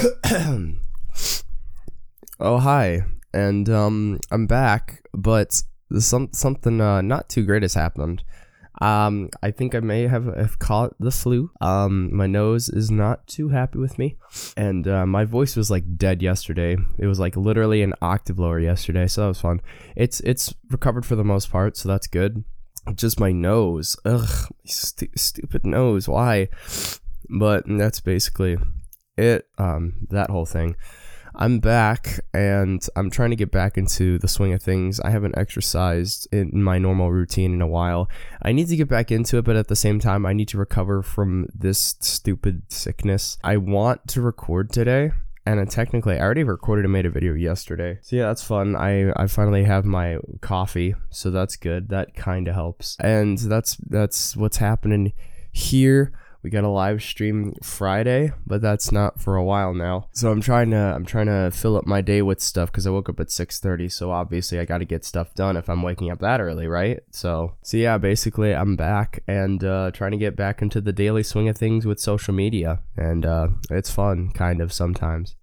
oh hi, and um, I'm back, but some something uh, not too great has happened. Um, I think I may have, have caught the flu. Um, my nose is not too happy with me, and uh, my voice was like dead yesterday. It was like literally an octave lower yesterday, so that was fun. It's it's recovered for the most part, so that's good. Just my nose, ugh, stu- stupid nose. Why? But that's basically it. Um, that whole thing. I'm back and I'm trying to get back into the swing of things. I haven't exercised in my normal routine in a while. I need to get back into it, but at the same time, I need to recover from this stupid sickness. I want to record today. And technically, I already recorded and made a video yesterday. So yeah, that's fun. I, I finally have my coffee, so that's good. That kind of helps. And that's that's what's happening here we got a live stream Friday, but that's not for a while now. So I'm trying to I'm trying to fill up my day with stuff because I woke up at 6:30. So obviously I got to get stuff done if I'm waking up that early, right? So so yeah, basically I'm back and uh, trying to get back into the daily swing of things with social media, and uh, it's fun kind of sometimes.